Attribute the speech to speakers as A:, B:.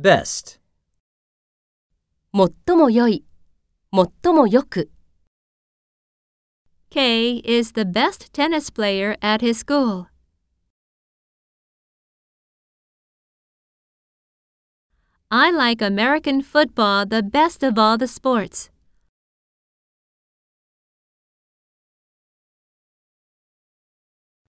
A: best,
B: 最も良い、最もよく。
C: Kay is the best tennis player at his school. I like American football the best of all the sports.